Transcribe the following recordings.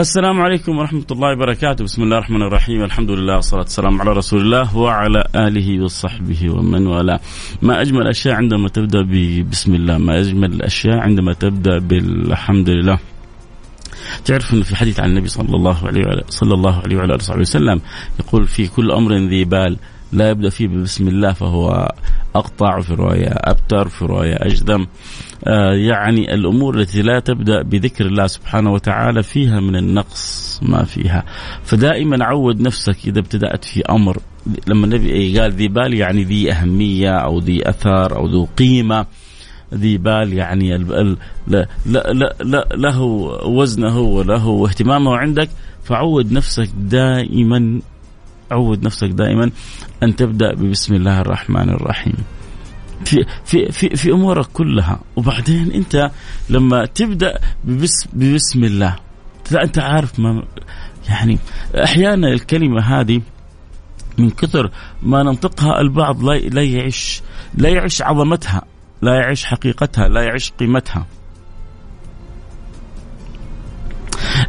السلام عليكم ورحمة الله وبركاته. بسم الله الرحمن الرحيم. الحمد لله والصلاة والسلام على رسول الله وعلى آله وصحبه ومن والاه. ما أجمل الأشياء عندما تبدأ بسم الله. ما أجمل الأشياء عندما تبدأ بالحمد لله. تعرف أن في حديث عن النبي صلى الله عليه وعلى صلى الله عليه وعلى آله وسلم يقول في كل أمر ذي بال لا يبدأ فيه بسم الله فهو أقطع في رواية أبتر في رواية أجدم. آه يعني الأمور التي لا تبدأ بذكر الله سبحانه وتعالى فيها من النقص ما فيها. فدائما عود نفسك إذا ابتدأت في أمر. لما النبي قال ذي بال يعني ذي أهمية أو ذي أثر أو ذو قيمة. ذي بال يعني ال ال لا لا لا لا له وزنه وله اهتمامه عندك. فعود نفسك دائما عود نفسك دائما أن تبدأ ببسم الله الرحمن الرحيم. في في في في أمورك كلها. وبعدين أنت لما تبدأ ببس ببسم الله أنت عارف ما يعني أحيانا الكلمة هذه من كثر ما ننطقها البعض لا لا يعيش لا يعيش عظمتها لا يعيش حقيقتها لا يعيش قيمتها.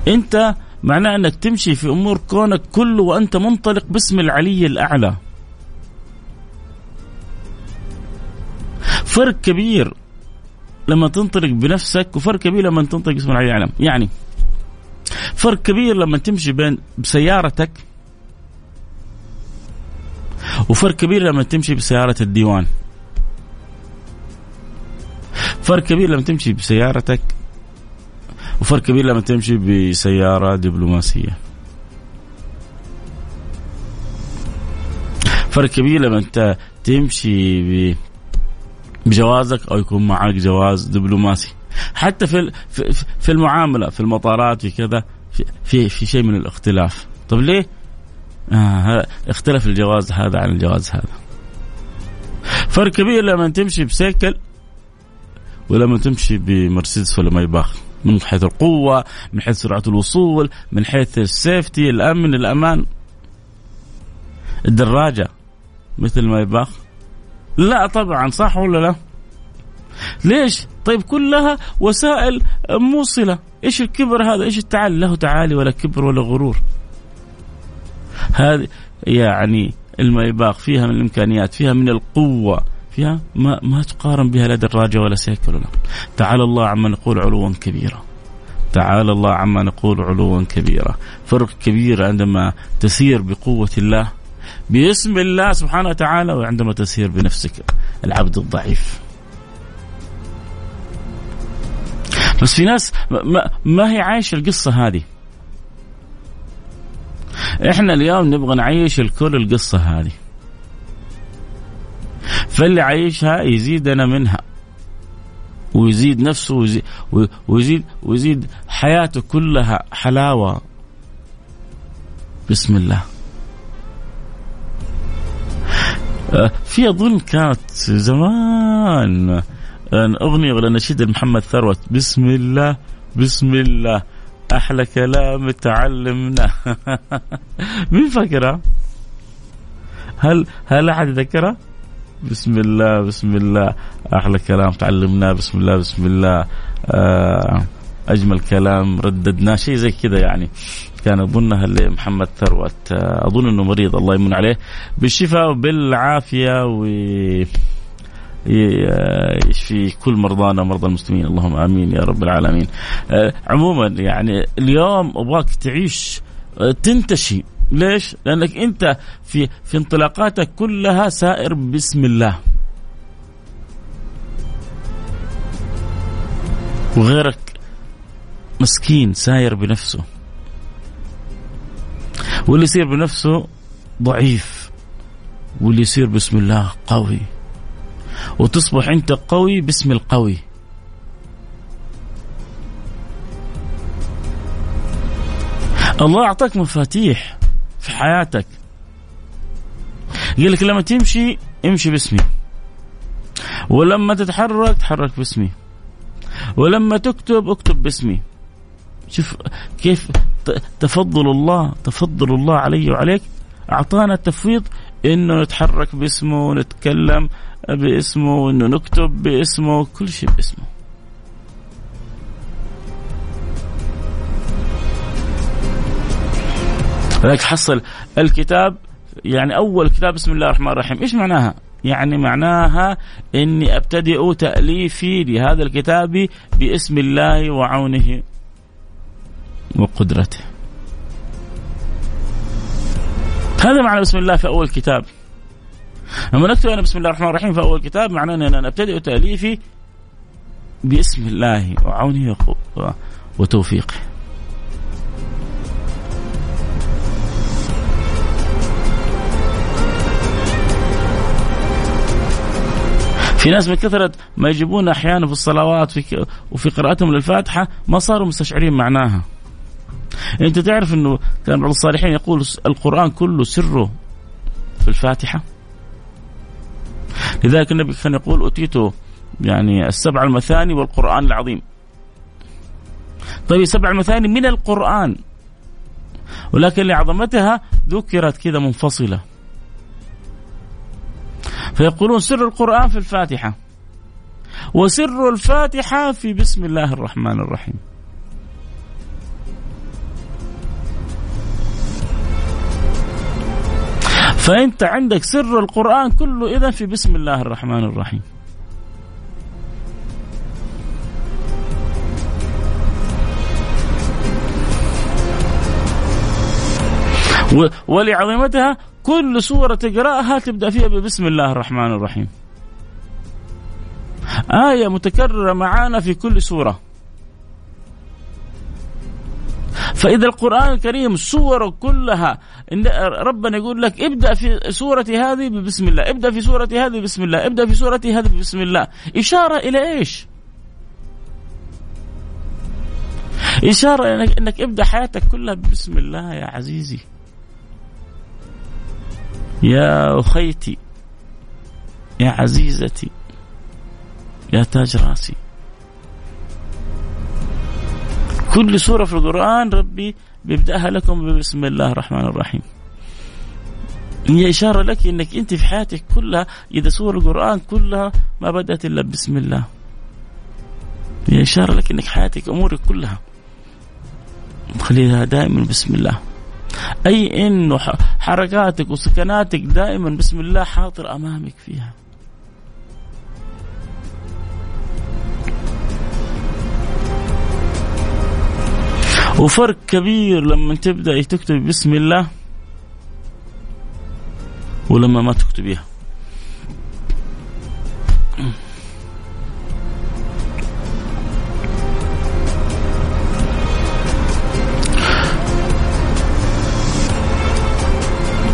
أنت معناه أنك تمشي في أمور كونك كله وأنت منطلق باسم العلي الأعلى. فرق كبير لما تنطلق بنفسك وفرق كبير لما تنطلق باسم العلي الاعلى يعني فرق كبير لما تمشي بين بسيارتك وفرق كبير لما تمشي بسيارة الديوان. فرق كبير لما تمشي بسيارتك وفرق كبير لما تمشي بسيارة دبلوماسية. فرق كبير لما انت تمشي بجوازك أو يكون معك جواز دبلوماسي. حتى في في المعاملة في المطارات في كذا في في, شيء من الاختلاف. طب ليه؟ آه اختلف الجواز هذا عن الجواز هذا. فرق كبير لما تمشي بسيكل ولما تمشي بمرسيدس ولا مايباخ. من حيث القوة من حيث سرعة الوصول من حيث السيفتي الأمن الأمان. الدراجة مثل ما يباخ لا طبعا صح ولا لا؟ ليش؟ طيب كلها وسائل موصلة. إيش الكبر هذا؟ إيش التعالي له تعالي ولا كبر ولا غرور. هذه يعني الميباخ فيها من الإمكانيات فيها من القوة فيها ما ما تقارن بها لا دراجه ولا سيكل ولا. تعالى الله عما نقول علوا كبيرا تعالى الله عما نقول علوا كبيرا فرق كبير عندما تسير بقوة الله باسم الله سبحانه وتعالى وعندما تسير بنفسك العبد الضعيف. بس في ناس ما, ما هي عايشة القصة هذه. إحنا اليوم نبغى نعيش الكل القصة هذه. فاللي عايشها يزيدنا منها. ويزيد نفسه ويزيد ويزيد, ويزيد حياته كلها حلاوة. بسم الله. في اظن كانت زمان. اغنيه ولا نشيد محمد ثروت. بسم الله بسم الله. أحلى كلام تعلمنا. مين فاكرها؟ هل هل أحد يذكرها؟ بسم الله بسم الله. أحلى كلام تعلمناه بسم الله بسم الله. آه، أجمل كلام رددناه شيء زي كذا يعني. كان أظنها لمحمد ثروت آه، أظن إنه مريض الله يمن عليه. بالشفاء وبالعافية و يشفي كل مرضانا ومرضى المسلمين. اللهم آمين يا رب العالمين. آه، عموما يعني اليوم أبغاك تعيش تنتشي. ليش؟ لأنك أنت في في انطلاقاتك كلها سائر بسم الله. وغيرك مسكين ساير بنفسه. واللي يصير بنفسه ضعيف. واللي يصير بسم الله قوي. وتصبح انت قوي باسم القوي. الله أعطاك مفاتيح في حياتك. يقول لك لما تمشي امشي باسمي. ولما تتحرك تحرك باسمي. ولما تكتب اكتب باسمي. شوف كيف تفضل الله تفضل الله علي وعليك. أعطانا التفويض إنه نتحرك باسمه ونتكلم باسمه وإنه نكتب باسمه كل شيء باسمه. لذلك حصل الكتاب يعني أول كتاب بسم الله الرحمن الرحيم إيش معناها؟ يعني معناها إني أبتدئ تأليفي لهذا الكتاب باسم الله وعونه وقدرته. هذا معنى بسم الله في أول كتاب. لما نكتب أنا بسم الله الرحمن الرحيم في أول كتاب معناه أن أنا ابتدئ تأليفي باسم الله وعونه وتوفيقه. في ناس من كثرة ما يجيبون أحيانا في الصلوات وفي قراءتهم للفاتحة ما صاروا مستشعرين معناها. أنت تعرف أنه كان بعض الصالحين يقول القرآن كله سره في الفاتحة؟ لذلك النبي كان يقول أتيت يعني السبع المثاني والقرآن العظيم. طيب السبع المثاني من القرآن. ولكن لعظمتها ذكرت كذا منفصلة. فيقولون سر القرآن في الفاتحة. وسر الفاتحة في بسم الله الرحمن الرحيم. فأنت عندك سر القرآن كله إذا في بسم الله الرحمن الرحيم. ولعظمتها كل سورة تقرأها تبدأ فيها بسم الله الرحمن الرحيم. آية متكررة معانا في كل سورة. فإذا القرآن الكريم سوره كلها ربنا يقول لك ابدأ في سورة هذه بسم الله ابدأ في سورة هذه بسم الله ابدأ في سورة هذه بسم الله. إشارة إلى إيش؟ إشارة إنك, إنك ابدأ حياتك كلها بسم الله يا عزيزي. يا أخيتي يا عزيزتي يا تاج راسي. كل سورة في القرآن ربي بيبدأها لكم بسم الله الرحمن الرحيم. هي إشارة لك أنك أنت في حياتك كلها إذا سور القرآن كلها ما بدأت إلا بسم الله. هي إشارة لك أنك حياتك أمورك كلها. خليها دائما بسم الله. أي أنه حركاتك وسكناتك دائما بسم الله حاضر أمامك فيها. وفرق كبير لما تبدأ تكتب بسم الله ولما ما تكتبيها.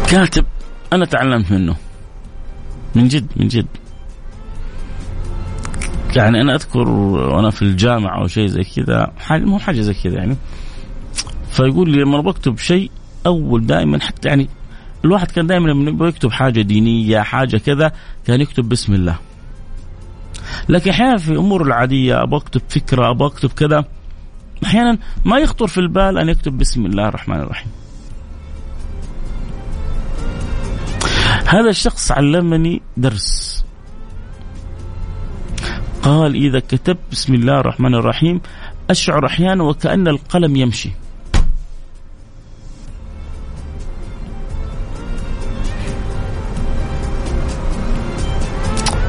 كاتب أنا تعلمت منه. من جد من جد. يعني أنا أذكر وأنا في الجامعة أو شيء زي كذا مو حاجة زي كذا يعني. فيقول لي لما بكتب شيء أول دائما حتى يعني الواحد كان دائما لما يكتب حاجة دينية حاجة كذا كان يكتب بسم الله. لكن أحيانا في أمور العادية أبغى أكتب فكرة أبغى أكتب كذا أحيانا ما يخطر في البال أن يكتب بسم الله الرحمن الرحيم. هذا الشخص علمني درس. قال إذا كتبت بسم الله الرحمن الرحيم أشعر أحيانا وكأن القلم يمشي.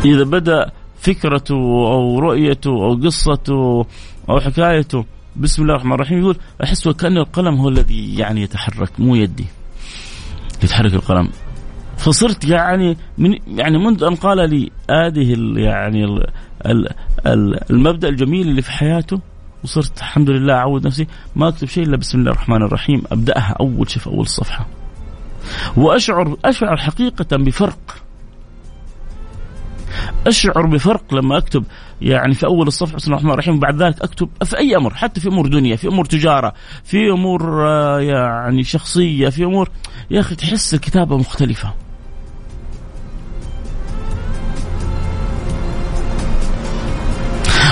إذا بدأ فكرته أو رؤيته أو قصته أو حكايته بسم الله الرحمن الرحيم يقول أحس وكأن القلم هو الذي يعني يتحرك مو يدي يتحرك القلم. فصرت يعني من يعني منذ أن قال لي هذه يعني المبدأ الجميل اللي في حياته وصرت الحمد لله أعود نفسي ما أكتب شيء إلا بسم الله الرحمن الرحيم أبدأها أول شيء في أول صفحة. وأشعر أشعر حقيقة بفرق أشعر بفرق لما أكتب يعني في أول الصفحة بسم الله الرحمن الرحيم وبعد ذلك أكتب في أي أمر حتى في أمور دنيا في أمور تجارة في أمور آه، يعني شخصية في أمور. يا أخي تحس الكتابة مختلفة.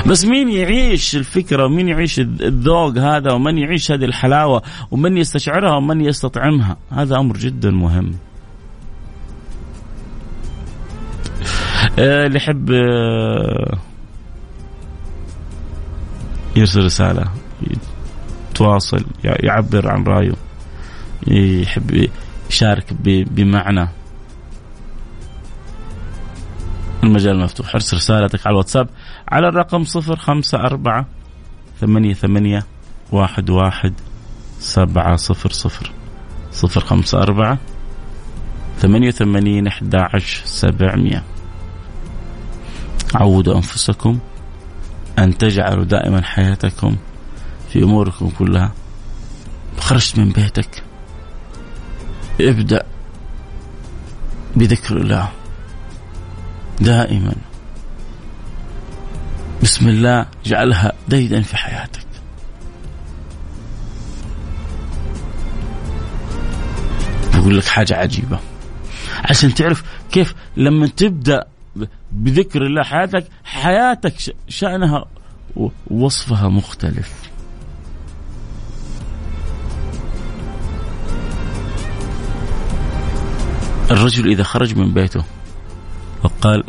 بس مين يعيش الفكرة؟ ومين يعيش الذوق هذا؟ ومن يعيش هذه الحلاوة؟ ومن يستشعرها؟ ومن يستطعمها؟ هذا أمر جدا مهم. اللي يحب آه، يرسل رسالة يتواصل يعبر عن رأيه يحب يشارك بمعنى. المجال مفتوح. ارسل رسالتك على الواتساب على الرقم صفر خمسة أربعة ثمانية ثمانية واحد واحد سبعة صفر صفر. صفر خمسة أربعة ثمانية وثمانين أحد عشر سبعمية. عودوا أنفسكم أن تجعلوا دائما حياتكم في أموركم كلها. خرجت من بيتك. ابدأ بذكر الله دائما. بسم الله جعلها ديدا في حياتك. بقول لك حاجة عجيبة. عشان تعرف كيف لما تبدأ بذكر الله حياتك حياتك شأنها ووصفها مختلف. الرجل إذا خرج من بيته وقال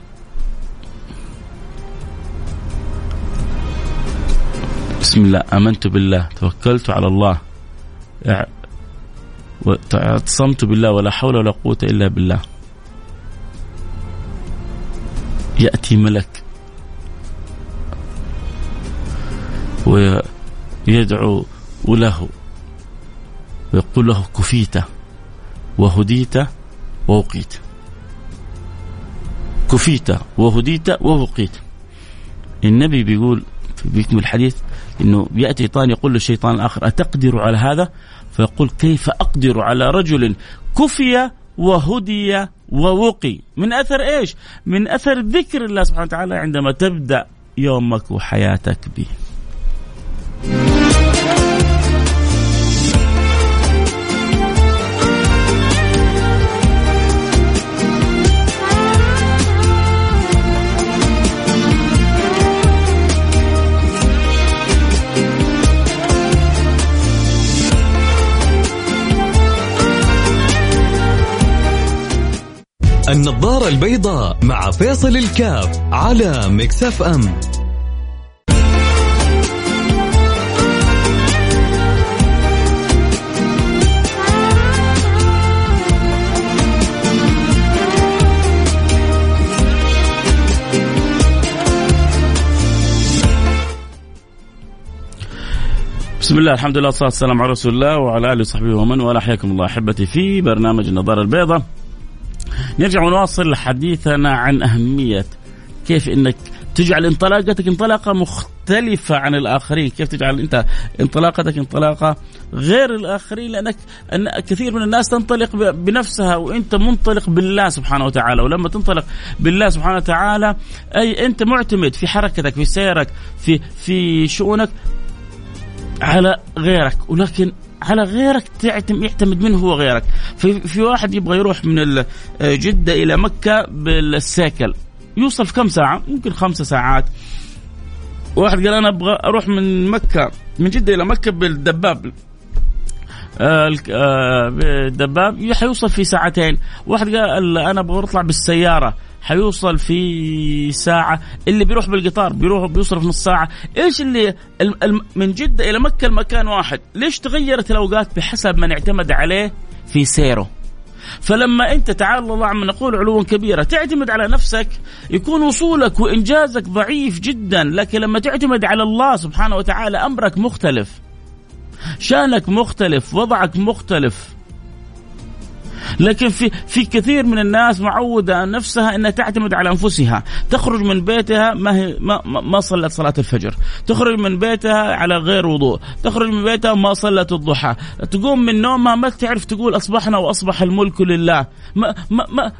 بسم الله آمنت بالله توكلت على الله واعتصمت بالله ولا حول ولا قوة إلا بالله. يأتي ملك ويدعو له ويقول له كفيت وهديت ووقيت كفيت وهديت ووقيت النبي بيقول بيكمل الحديث إنه يأتي شيطان يقول للشيطان الآخر أتقدر على هذا؟ فيقول كيف أقدر على رجل كفي وهدي ووقي من أثر إيش؟ من أثر ذكر الله سبحانه وتعالى عندما تبدأ يومك وحياتك به. النظارة البيضاء مع فيصل الكاف على مكسف أم بسم الله الحمد لله والصلاة والسلام على رسول الله وعلى آله وصحبه ومن والاه. حياكم الله أحبتي في برنامج النظارة البيضاء. نرجع ونواصل حديثنا عن أهمية كيف أنك تجعل انطلاقتك انطلاقة مختلفة عن الآخرين. كيف تجعل أنت انطلاقتك انطلاقة غير الآخرين؟ لأنك أن كثير من الناس تنطلق بنفسها وأنت منطلق بالله سبحانه وتعالى. ولما تنطلق بالله سبحانه وتعالى أي أنت معتمد في حركتك في سيرك في في شؤونك على غيرك. ولكن على غيرك يعتمد منه هو غيرك في, في واحد يبغى يروح من جدة إلى مكة بالسيكل. يوصل في كم ساعة؟ ممكن خمسة ساعات. واحد قال أنا أبغى أروح من مكة من جدة إلى مكة بالدباب. آه بالدباب. حيوصل في ساعتين. واحد قال أنا أبغى أطلع بالسيارة. حيوصل في ساعة اللي بيروح بالقطار بيروح بيوصل في نص ساعة. إيش اللي من جدة إلى مكة المكان واحد. ليش تغيرت الأوقات؟ بحسب من اعتمد عليه في سيره. فلما أنت تعالى الله عما نقول علوا كبيرا تعتمد على نفسك يكون وصولك وإنجازك ضعيف جدا. لكن لما تعتمد على الله سبحانه وتعالى أمرك مختلف. شأنك مختلف وضعك مختلف. لكن في في كثير من الناس معودة نفسها إنها تعتمد على أنفسها، تخرج من بيتها ما هي ما, ما صلت صلاة الفجر، تخرج من بيتها على غير وضوء، تخرج من بيتها ما صلت الضحى، تقوم من نومها ما تعرف تقول أصبحنا وأصبح الملك لله، ما ما, ما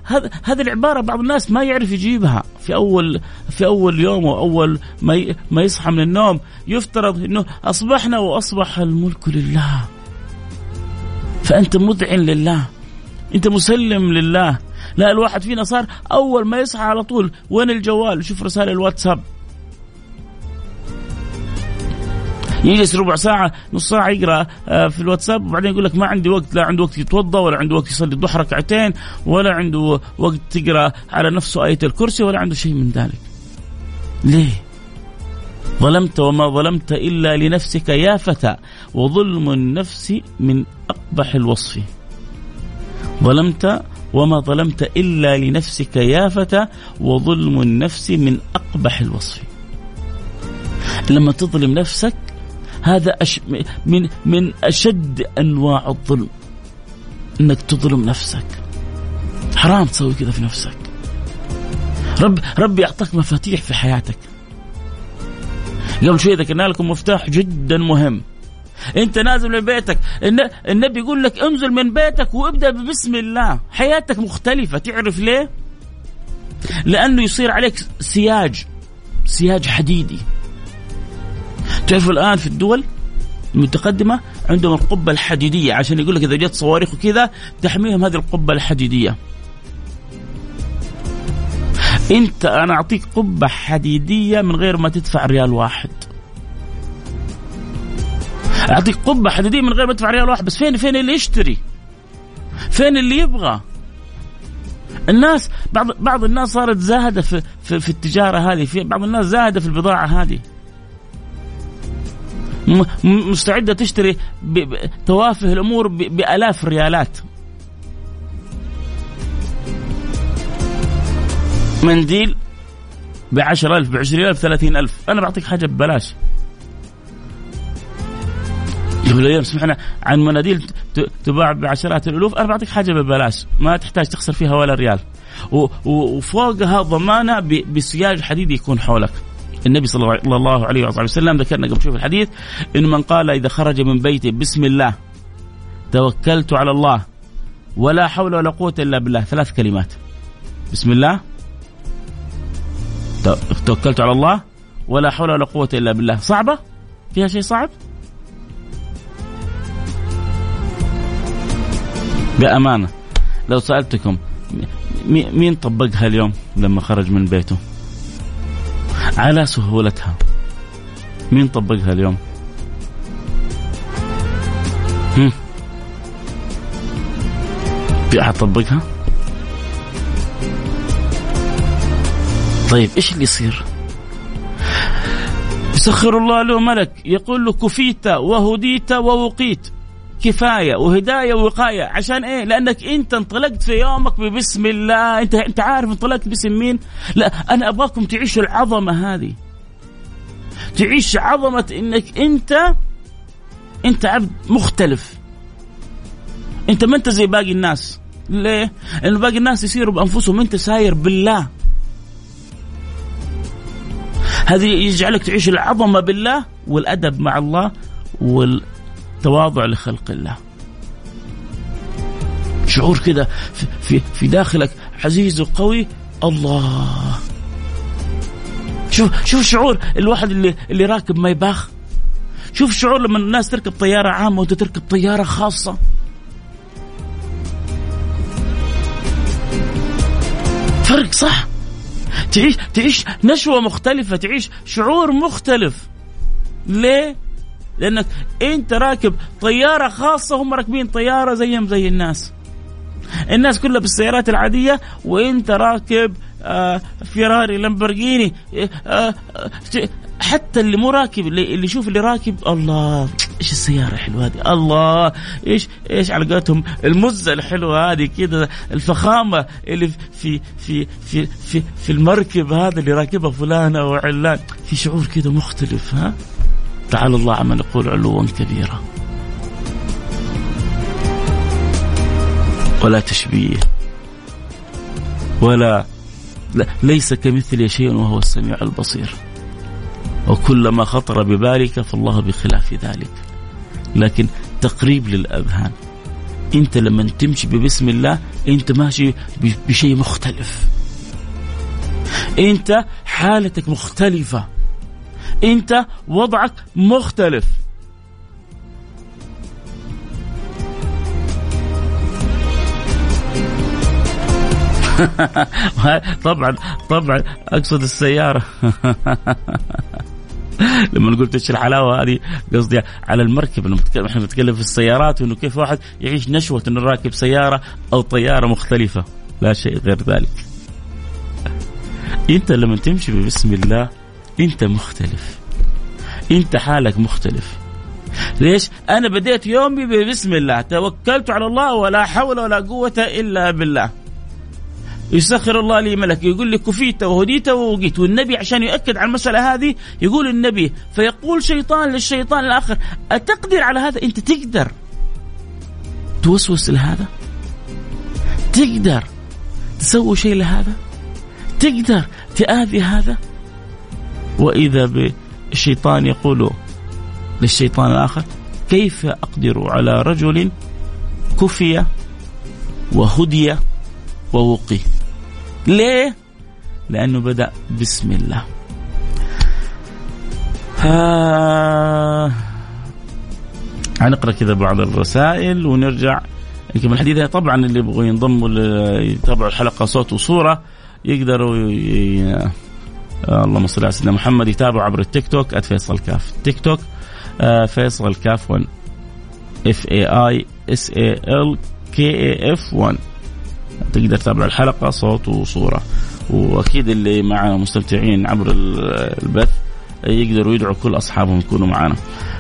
هذه العبارة بعض الناس ما يعرف يجيبها. في اول في أول يوم وأول ما ما يصحى من النوم، يفترض إنه أصبحنا وأصبح الملك لله. فأنت مذعن لله. انت مسلم لله. لا الواحد فينا صار أول ما يصحى على طول وين الجوال؟ شوف رسائل الواتساب. يجلس ربع ساعة نص ساعة يقرأ آه، في الواتساب وبعدين يقول لك ما عندي وقت لا عنده وقت يتوضأ ولا عنده وقت يصلي الضحى ركعتين ولا عنده وقت تقرأ على نفسه آية الكرسي ولا عنده شيء من ذلك. ليه؟ ظلمت وما ظلمت إلا لنفسك يا فتى وظلم النفس من أقبح الوصف. ظلمت وما ظلمت إلا لنفسك يا فتى وظلم النفس من أقبح الوصف. لما تظلم نفسك هذا أش من من أشد أنواع الظلم أنك تظلم نفسك. حرام تسوي كذا في نفسك. رب ربي أعطاك مفاتيح في حياتك. قبل شوي ذكرنا لكم مفتاح جدا مهم. انت نازل من بيتك. النبي يقول لك انزل من بيتك وابدأ بسم الله. حياتك مختلفة. تعرف ليه؟ لأنه يصير عليك سياج. سياج حديدي. تعرفوا الآن في الدول المتقدمة عندهم القبة الحديدية. عشان يقول لك إذا جت صواريخ وكذا تحميهم هذه القبة الحديدية. انت أنا أعطيك قبة حديدية من غير ما تدفع ريال واحد. أعطيك قبة حديدية من غير ما تدفع ريال واحد بس فين فين اللي يشتري؟ فين اللي يبغى؟ الناس بعض بعض الناس صارت زاهدة في في, في التجارة هذه، في بعض الناس زاهدة في البضاعة هذه. مستعدة تشتري توافه الأمور بألاف الريالات. منديل ب 10000 ب 20000 30000 أنا بعطيك حاجة ببلاش يقول الأيام سمعنا عن مناديل تباع بعشرات الألوف أنا بعطيك حاجة ببلاش ما تحتاج تخسر فيها ولا ريال. وفوقها ضمانة بسياج حديد يكون حولك. النبي صلى الله عليه وسلم ذكرنا قبل شوي في الحديث انه من قال إذا خرج من بيته بسم الله توكلت على الله ولا حول ولا قوة إلا بالله. ثلاث كلمات. بسم الله. توكلت على الله ولا حول ولا قوة إلا بالله. صعبة؟ فيها شيء صعب؟ بأمانة لو سألتكم مين طبقها اليوم لما خرج من بيته؟ على سهولتها. مين طبقها اليوم؟ في أحد طبقها طيب إيش اللي يصير؟ يسخر الله له ملك يقول له كفيت وهديت ووقيت. كفاية وهداية ووقاية عشان إيه؟ لأنك أنت انطلقت في يومك ببسم الله، انت أنت عارف انطلقت باسم مين؟ لا أنا أبغاكم تعيشوا العظمة هذه. تعيش عظمة إنك انت أنت عبد مختلف. أنت ما أنت زي باقي الناس. ليه؟ لأن باقي الناس يسيروا بأنفسهم أنت ساير بالله. هذه يجعلك تعيش العظمة بالله والأدب مع الله وال تواضع لخلق الله. شعور كذا في, في داخلك عزيز وقوي الله. شوف شوف شعور الواحد اللي اللي راكب ما يباخ شوف شعور لما الناس تركب طيارة عامة وانت تركب طيارة خاصة. فرق صح؟ تعيش تعيش نشوة مختلفة تعيش شعور مختلف. ليه؟ لأنك أنت راكب طيارة خاصة هم راكبين طيارة زيهم زي الناس. الناس كلها بالسيارات العادية وأنت راكب آه فيراري لامبرجيني آه آه حتى اللي مو راكب اللي, يشوف اللي راكب الله إيش السيارة الحلوة هذه؟ الله إيش إيش على قولتهم المزة الحلوة هذه كذا الفخامة اللي في في في في في المركب هذا اللي راكبها فلان أو علان في شعور كذا مختلف ها؟ تعالى الله عما نقول علوا كبيرا. ولا تشبيه. ولا ليس كمثل شيء وهو السميع البصير. وكلما خطر ببالك فالله بخلاف ذلك. لكن تقريب للأذهان. أنت لما تمشي ببسم الله أنت ماشي بشيء مختلف. أنت حالتك مختلفة. أنت وضعك مختلف. طبعا طبعا أقصد السيارة. لما قلت إيش الحلاوه هذه قصدي على المركب. إحنا بنتكلم في السيارات وانه كيف واحد يعيش نشوة إنه راكب سيارة أو طيارة مختلفة. لا شيء غير ذلك. أنت لما تمشي بسم الله انت مختلف. انت حالك مختلف. ليش؟ أنا بديت يومي بسم الله، توكلت على الله ولا حول ولا قوة إلا بالله. يسخر الله لي ملك يقول لي كفيت وهديت ووقيت والنبي عشان يؤكد على المسألة هذه يقول النبي فيقول شيطان للشيطان الآخر أتقدر على هذا أنت تقدر توسوس لهذا تقدر تسوي شيء لهذا تقدر تآذي هذا وإذا بالشيطان يقول للشيطان الآخر كيف أقدر على رجل كفي وهدي ووقي؟ ليه؟ لأنه بدأ بسم الله. آه هنقرأ كذا بعض الرسائل ونرجع. يمكن الحديث طبعا اللي يبغوا ينضموا يتابعوا الحلقة صوت وصورة يقدروا ي... آه اللهم صل على سيدنا محمد. يتابعوا عبر التيك توك @فيصل كاف. تيك توك آه فيصل كاف 1 F A I S A L K A F 1 تقدر تتابع الحلقة صوت وصورة. وأكيد اللي معنا مستمتعين عبر البث. يقدروا يدعوا كل أصحابهم يكونوا معنا.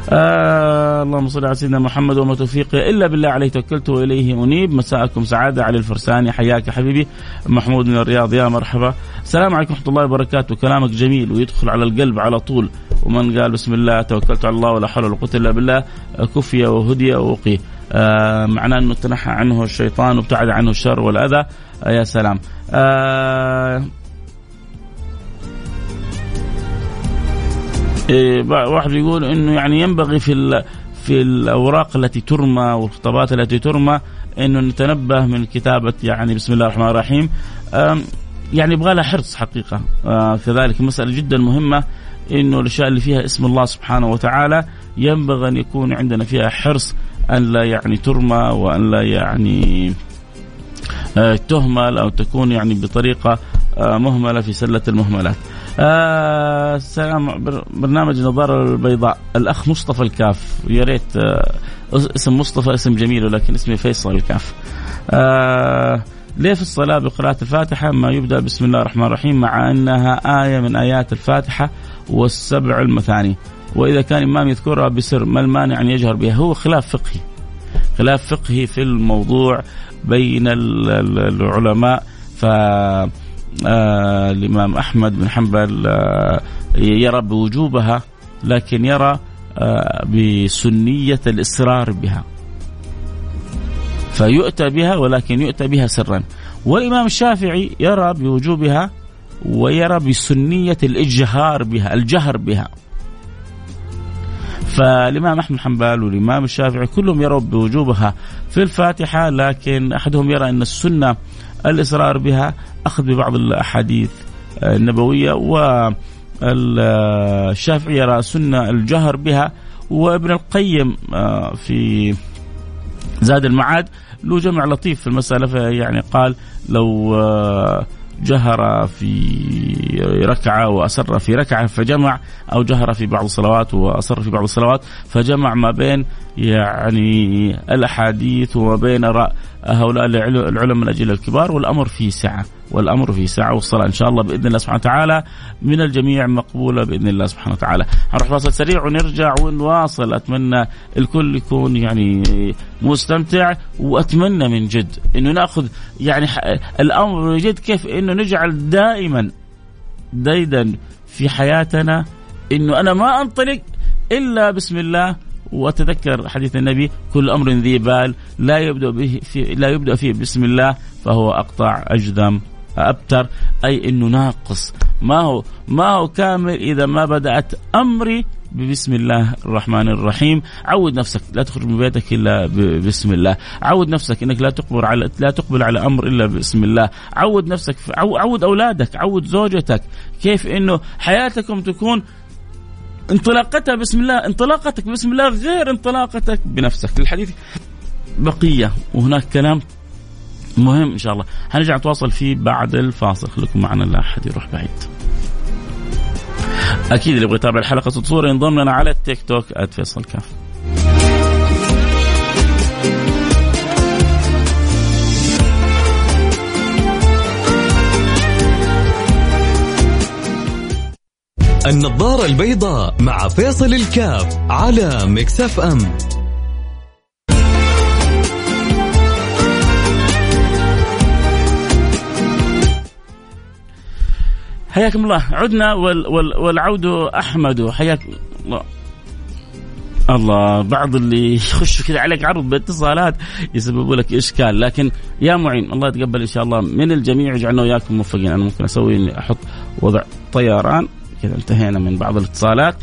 آه اللهم صل على سيدنا محمد وما توفيقي إلا بالله عليه توكلت وإليه أنيب. مساءكم سعادة علي الفرساني. حياك حبيبي محمود من الرياض. يا مرحبا. السلام عليكم ورحمة الله وبركاته. كلامك جميل ويدخل على القلب على طول. ومن قال بسم الله توكلت على الله ولا حول ولا قوة إلا بالله كفي وهدي ووقي. آه معناه أنه تنحى عنه الشيطان وابتعد عنه الشر والأذى. آه يا سلام. آه واحد يقول إنه يعني ينبغي في في الأوراق التي ترمى والخطابات التي ترمى إنه نتنبه من كتابة يعني بسم الله الرحمن الرحيم يعني يبغى لها حرص حقيقة آه كذلك مسألة جدا مهمة إنه الأشياء اللي فيها اسم الله سبحانه وتعالى ينبغي أن يكون عندنا فيها حرص أن لا يعني ترمى وأن لا يعني آه، تهمل أو تكون يعني بطريقة آه، مهملة في سلة المهملات. آه سلام. برنامج النظاره البيضاء الأخ مصطفى الكاف. يا ريت آه اسم مصطفى اسم جميل ولكن اسمي فيصل الكاف. آه ليه في الصلاة بقراءة الفاتحة؟ ما يبدأ بسم الله الرحمن الرحيم مع أنها آية من آيات الفاتحة والسبع المثاني. وإذا كان إمام يذكرها بسر ما المانع أن يجهر بها؟ هو خلاف فقهي. خلاف فقهي في الموضوع بين العلماء. ف آه الإمام أحمد بن حنبل آه يرى بوجوبها لكن يرى آه بسنية الإصرار بها. فيؤتى بها ولكن يؤتى بها سرا. والإمام الشافعي يرى بوجوبها ويرى بسنية الإجهار بها الجهر بها. فالإمام أحمد حنبل والإمام الشافعي كلهم يروا بوجوبها في الفاتحة لكن أحدهم يرى أن السنة الإصرار بها أخذ ببعض الأحاديث النبوية والشافعي يرى سنة الجهر بها وابن القيم آه، في زاد المعاد له جمع لطيف في المسألة يعني قال لو آه، جهر في ركعة وأسر في ركعة فجمع أو جهر في بعض الصلوات وأسر في بعض الصلوات فجمع ما بين يعني الأحاديث وما بين هؤلاء العلماء الاجل الكبار والأمر فيه سعة والأمر فيه سعة والصلاة إن شاء الله بإذن الله سبحانه وتعالى من الجميع مقبولة بإذن الله سبحانه وتعالى. هنروح فاصل سريع ونرجع ونواصل أتمنى الكل يكون يعني مستمتع وأتمنى من جد إنه نأخذ يعني الأمر من جد كيف إنه نجعل دائما ديدا في حياتنا إنه أنا ما أنطلق إلا بسم الله وتذكر حديث النبي كل أمر ذي بال لا يبدأ به في لا يبدأ فيه بسم الله فهو أقطع أجذم أبتر. أي إنه ناقص. ما هو ما هو كامل إذا ما بدأت أمري بسم الله الرحمن الرحيم. عود نفسك لا تخرج من بيتك إلا بسم الله. عود نفسك إنك لا تقبل على لا تقبل على أمر إلا بسم الله. عود نفسك عود أولادك عود زوجتك. كيف إنه حياتكم تكون انطلاقتها بسم الله انطلاقتك بسم الله غير انطلاقتك بنفسك. الحديث بقية وهناك كلام مهم إن شاء الله. هنرجع نتواصل فيه بعد الفاصل. خليكم معنا لا أحد يروح بعيد. أكيد اللي يبغى يتابع الحلقة صورة ينضم لنا على التيك توك @فيصل كاف. النظارة. البيضاء مع فيصل الكاف على مكسف أم. حياكم الله. عدنا وال وال والعود أحمد. حياك الله الله بعض اللي يخشوا كذا عليك عرض باتصالات يسببوا لك إشكال. لكن يا معين الله يتقبل إن شاء الله من الجميع يجعلنا وياكم موفقين. أنا ممكن أسوي إني أحط وضع طيران. كذا انتهينا من بعض الاتصالات.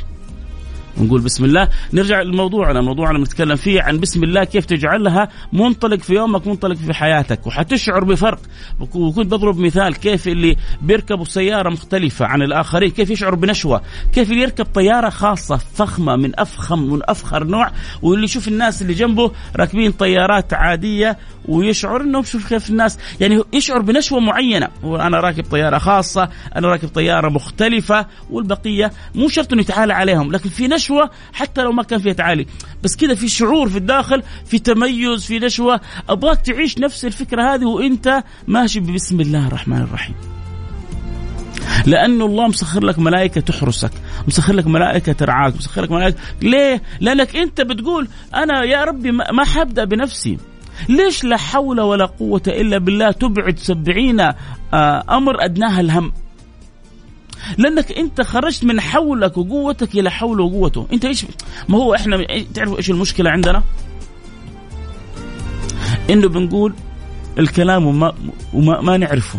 ونقول بسم الله. نرجع لموضوعنا. موضوعنا بنتكلم فيه عن بسم الله كيف تجعلها منطلق في يومك منطلق في حياتك. وحتشعر بفرق. وكنت بضرب مثال كيف اللي بيركبوا سيارة مختلفة عن الآخرين كيف يشعر بنشوة. كيف اللي يركب طيارة خاصة فخمة من أفخم من أفخر نوع. واللي يشوف الناس اللي جنبه راكبين طيارات عادية ويشعر إنه كيف الناس يعني يشعر بنشوة معينة. وأنا راكب طيارة خاصة أنا راكب طيارة مختلفة والبقية مو شرط إنه يتعالى عليهم لكن في نشوة حتى لو ما كان فيها تعالي. بس كذا في شعور في الداخل في تميز في نشوة. أبغاك تعيش نفس الفكرة هذه وأنت ماشي بسم الله الرحمن الرحيم. لأنه الله مسخر لك ملائكة تحرسك مسخر لك ملائكة ترعاك مسخر لك ملائكة. ليه؟ لأنك أنت بتقول أنا يا ربي ما حبدا بنفسي. ليش لا حول ولا قوة إلا بالله تبعد سبعين آه، أمر أدناها الهم؟ لأنك أنت خرجت من حولك وقوتك إلى حول وقوته. أنت إيش؟ ما هو إحنا تعرفوا إيش المشكلة عندنا؟ إنه بنقول الكلام وما, وما ما نعرفه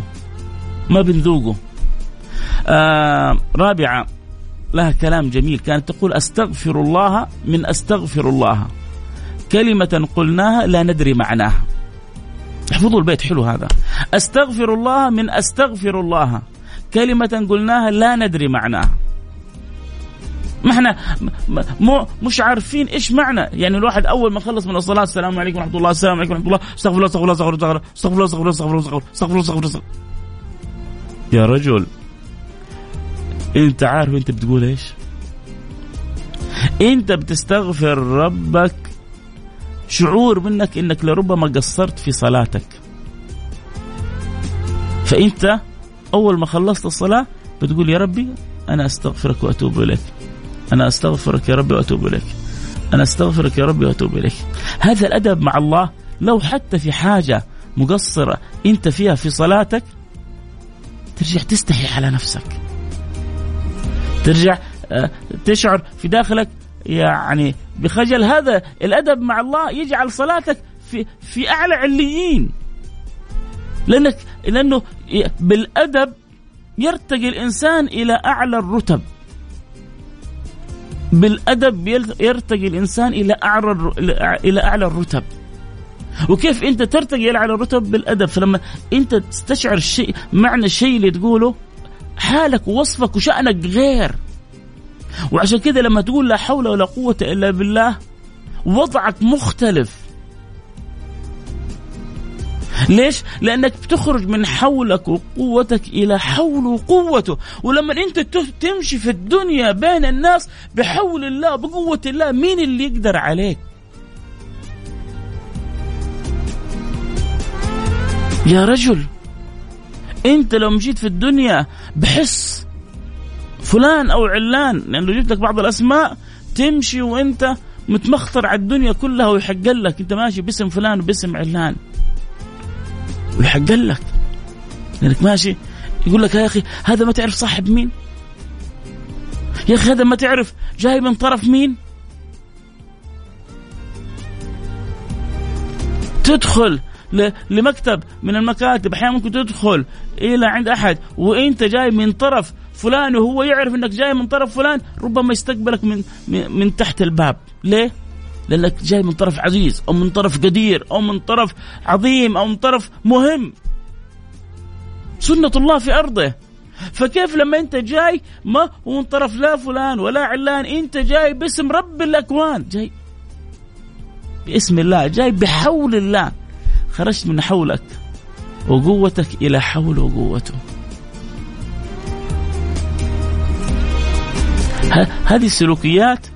ما بنذوقه. آه رابعة لها كلام جميل. كانت تقول أستغفر الله من أستغفر الله. كلمة قلناها لا ندري معناها. احفظوا البيت حلو هذا. أستغفر الله من أستغفر الله. كلمة قلناها لا ندري معناها. ما إحنا مو مش عارفين إيش معنى. يعني الواحد أول ما خلص من الصلاة السلام عليكم ورحمة الله السلام عليكم ورحمة الله استغفر الله استغفر الله استغفر الله استغفر الله استغفر الله استغفر الله استغفر الله. يا رجل أنت عارف أنت بتقول إيش؟ أنت بتستغفر ربك شعور منك إنك لربما قصرت في صلاتك. فأنت أول ما خلصت الصلاة بتقول يا ربي أنا أستغفرك وأتوب إليك. أنا أستغفرك يا ربي وأتوب إليك. أنا أستغفرك يا ربي وأتوب إليك. هذا الأدب مع الله لو حتى في حاجة مقصرة أنت فيها في صلاتك ترجع تستحي على نفسك. ترجع آه، تشعر في داخلك يعني بخجل هذا الأدب مع الله يجعل صلاتك في في أعلى عليين. لأنك لأنه بالأدب يرتقي الإنسان إلى أعلى الرتب. بالأدب يرتقي الإنسان إلى أعلى إلى أعلى الرتب. وكيف أنت ترتقي إلى أعلى الرتب؟ بالأدب. فلما أنت تستشعر الشيء معنى الشيء اللي تقوله حالك ووصفك وشأنك غير. وعشان كذا لما تقول لا حول ولا قوة إلا بالله وضعك مختلف. ليش؟ لأنك بتخرج من حولك وقوتك إلى حول وقوته. ولما أنت تمشي في الدنيا بين الناس بحول الله بقوة الله مين اللي يقدر عليك؟ يا رجل أنت لو مشيت في الدنيا بحس فلان أو علان لأن لو جبت لك بعض الأسماء تمشي وأنت متمخطر على الدنيا كلها ويحق لك أنت ماشي باسم فلان وباسم علان. ويحق لك. لأنك ماشي يقول لك يا أخي هذا ما تعرف صاحب مين؟ يا أخي هذا ما تعرف جاي من طرف مين؟ تدخل لمكتب من المكاتب أحيانا ممكن تدخل إلى عند أحد وأنت جاي من طرف فلان وهو يعرف إنك جاي من طرف فلان ربما يستقبلك من من تحت الباب. ليه؟ لأنك جاي من طرف عزيز أو من طرف قدير أو من طرف عظيم أو من طرف مهم. سنة الله في أرضه. فكيف لما أنت جاي ما هو من طرف لا فلان ولا علان أنت جاي باسم رب الأكوان. جاي باسم الله جاي بحول الله. خرجت من حولك وقوتك إلى حول وقوته. هذه السلوكيات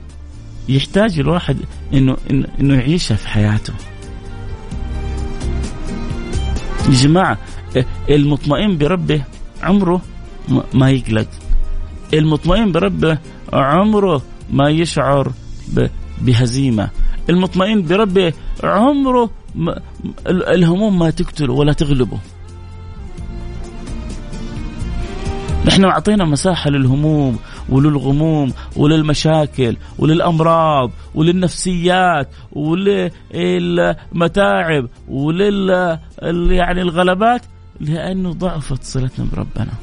يحتاج الواحد انه انه يعيشها في حياته. يا جماعة المطمئن بربه عمره ما يقلق. المطمئن بربه عمره ما يشعر بهزيمة. المطمئن بربه عمره الهموم ما تقتله ولا تغلبه. نحن أعطينا مساحة للهموم وللغموم وللمشاكل وللأمراض وللنفسيات وللمتاعب ولل يعني الغلبات لأنه ضعفت صلتنا بربنا.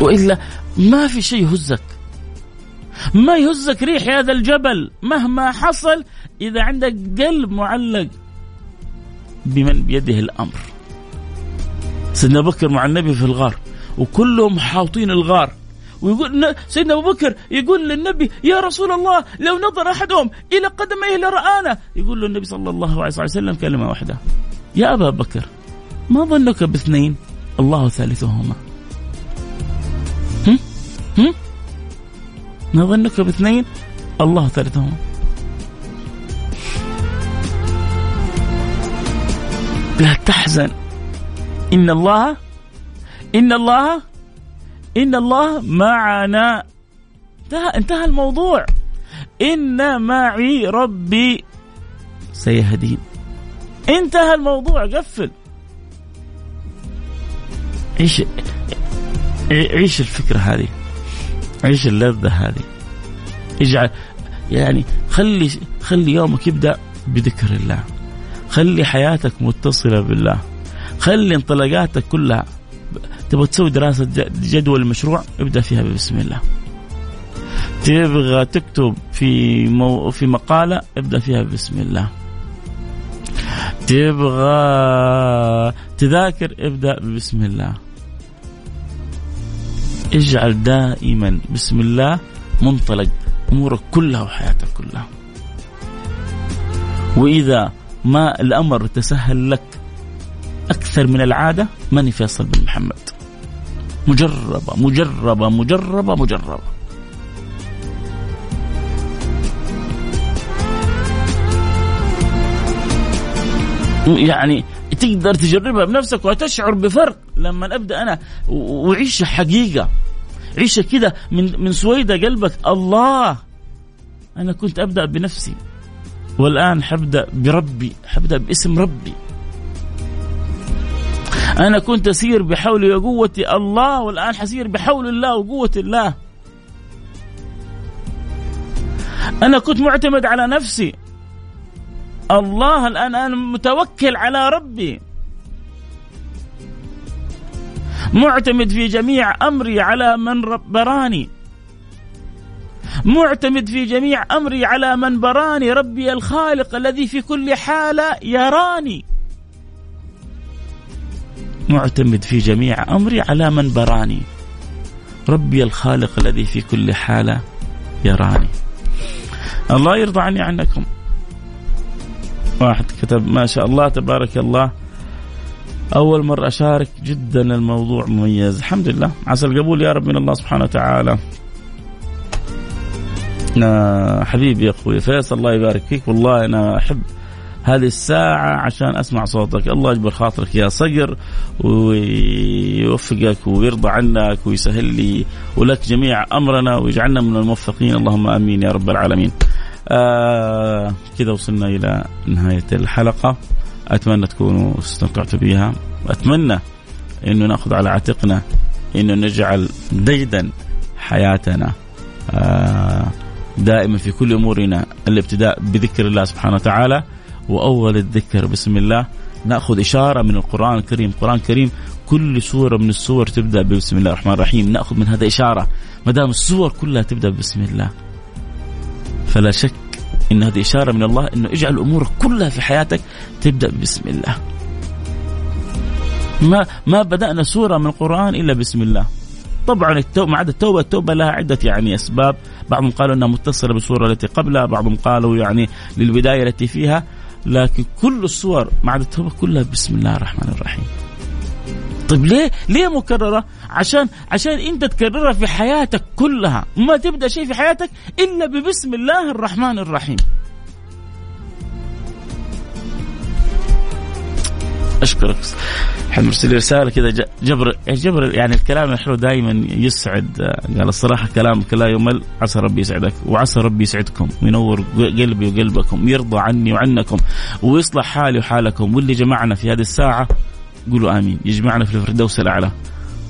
وإلا ما في شيء يهزك. ما يهزك ريح هذا الجبل مهما حصل إذا عندك قلب معلق بمن بيده الأمر. سيدنا بكر مع النبي في الغار وكلهم حاطين الغار. ويقول سيدنا أبو بكر يقول للنبي يا رسول الله لو نظر أحدهم إلى قدميه لرآنا. يقول له النبي صلى الله عليه وسلم كلمة واحدة يا أبا بكر ما ظنك باثنين؟ الله ثالثهما. هم؟ هم؟ ما ظنك باثنين؟ الله ثالثهما. لا تحزن. إن الله إن الله إن الله معنا. انتهى انتهى الموضوع. إن معي ربي. سيهدين. انتهى الموضوع قفل. عيش عيش الفكرة هذه. عيش اللذة هذه. اجعل يعني خلي خلي يومك يبدأ بذكر الله. خلي حياتك متصلة بالله. خلي انطلاقاتك كلها. تبغى تسوي دراسة جدول المشروع ابدأ فيها بسم الله. تبغى تكتب في مو في مقالة ابدأ فيها بسم الله. تبغى تذاكر ابدأ بسم الله. اجعل دائما بسم الله منطلق أمورك كلها وحياتك كلها. وإذا ما الأمر تسهل لك أكثر من العادة ماني فيصل بن محمد. مجربة مجربة مجربة مجربة. يعني تقدر تجربها بنفسك وتشعر بفرق لما أبدأ أنا. وعيش حقيقة. عيشه كذا من من سويدة قلبك. الله! أنا كنت أبدأ بنفسي. والآن حبدأ بربي حبدأ باسم ربي. أنا كنت أسير بحولي وقوتي الله والآن حسير بحول الله وقوة الله. أنا كنت معتمد على نفسي. الله الآن أنا متوكل على ربي. معتمد في جميع أمري على من براني. معتمد في جميع أمري على من براني. ربي الخالق الذي في كل حالة يراني. معتمد في جميع أمري على من براني. ربي الخالق الذي في كل حالة يراني. الله يرضى عني عنكم. واحد كتب ما شاء الله تبارك الله. أول مرة أشارك جدا الموضوع مميز. الحمد لله. عسى القبول يا رب من الله سبحانه وتعالى. حبيبي يا أخوي فيصل الله يبارك فيك. والله أنا أحب هذه الساعة عشان أسمع صوتك. الله يجبر خاطرك يا صقر ويوفقك ويرضى عنك ويسهل لي ولك جميع أمرنا ويجعلنا من الموفقين. اللهم آمين يا رب العالمين. آه كذا وصلنا إلى نهاية الحلقة. أتمنى تكونوا استمتعتوا بها. وأتمنى أنه نأخذ على عاتقنا أنه نجعل ديدا حياتنا آه دائما في كل أمورنا. الابتداء بذكر الله سبحانه وتعالى. وأول الذكر بسم الله نأخذ إشارة من القرآن الكريم، القرآن الكريم كل سورة من السور تبدأ بسم الله الرحمن الرحيم، نأخذ من هذا إشارة ما دام السور كلها تبدأ بسم الله. فلا شك إن هذه إشارة من الله إنه اجعل امورك كلها في حياتك تبدأ بسم الله. ما ما بدأنا سورة من القرآن إلا بسم الله. طبعا التوبة ما عدا التوبة التوبة لها عدة يعني أسباب بعضهم قالوا أنها متصلة بالصورة التي قبلها بعضهم قالوا يعني للبداية التي فيها لكن كل الصور ما عدا التوبة كلها بسم الله الرحمن الرحيم. طيب ليه؟ ليه مكررة؟ عشان عشان انت تكررها في حياتك كلها. ما تبدأ شيء في حياتك إلا ببسم الله الرحمن الرحيم. أشكرك. حد مرسل رسالة كذا جبر جبر يعني الكلام الحلو دائما يسعد قال الصراحة كلامك لا يمل عسى ربي يسعدك وعسى ربي يسعدكم وينور قلبي وقلبكم ويرضى عني وعنكم ويصلح حالي وحالكم واللي جمعنا في هذه الساعة قولوا آمين. يجمعنا في الفردوس الأعلى.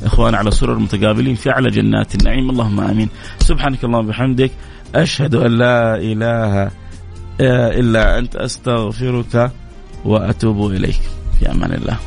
إخوان على سرر متقابلين في أعلى جنات النعيم. اللهم آمين. سبحانك اللهم وبحمدك أشهد أن لا إله إلا أنت أستغفرك وأتوب إليك. في أمان الله.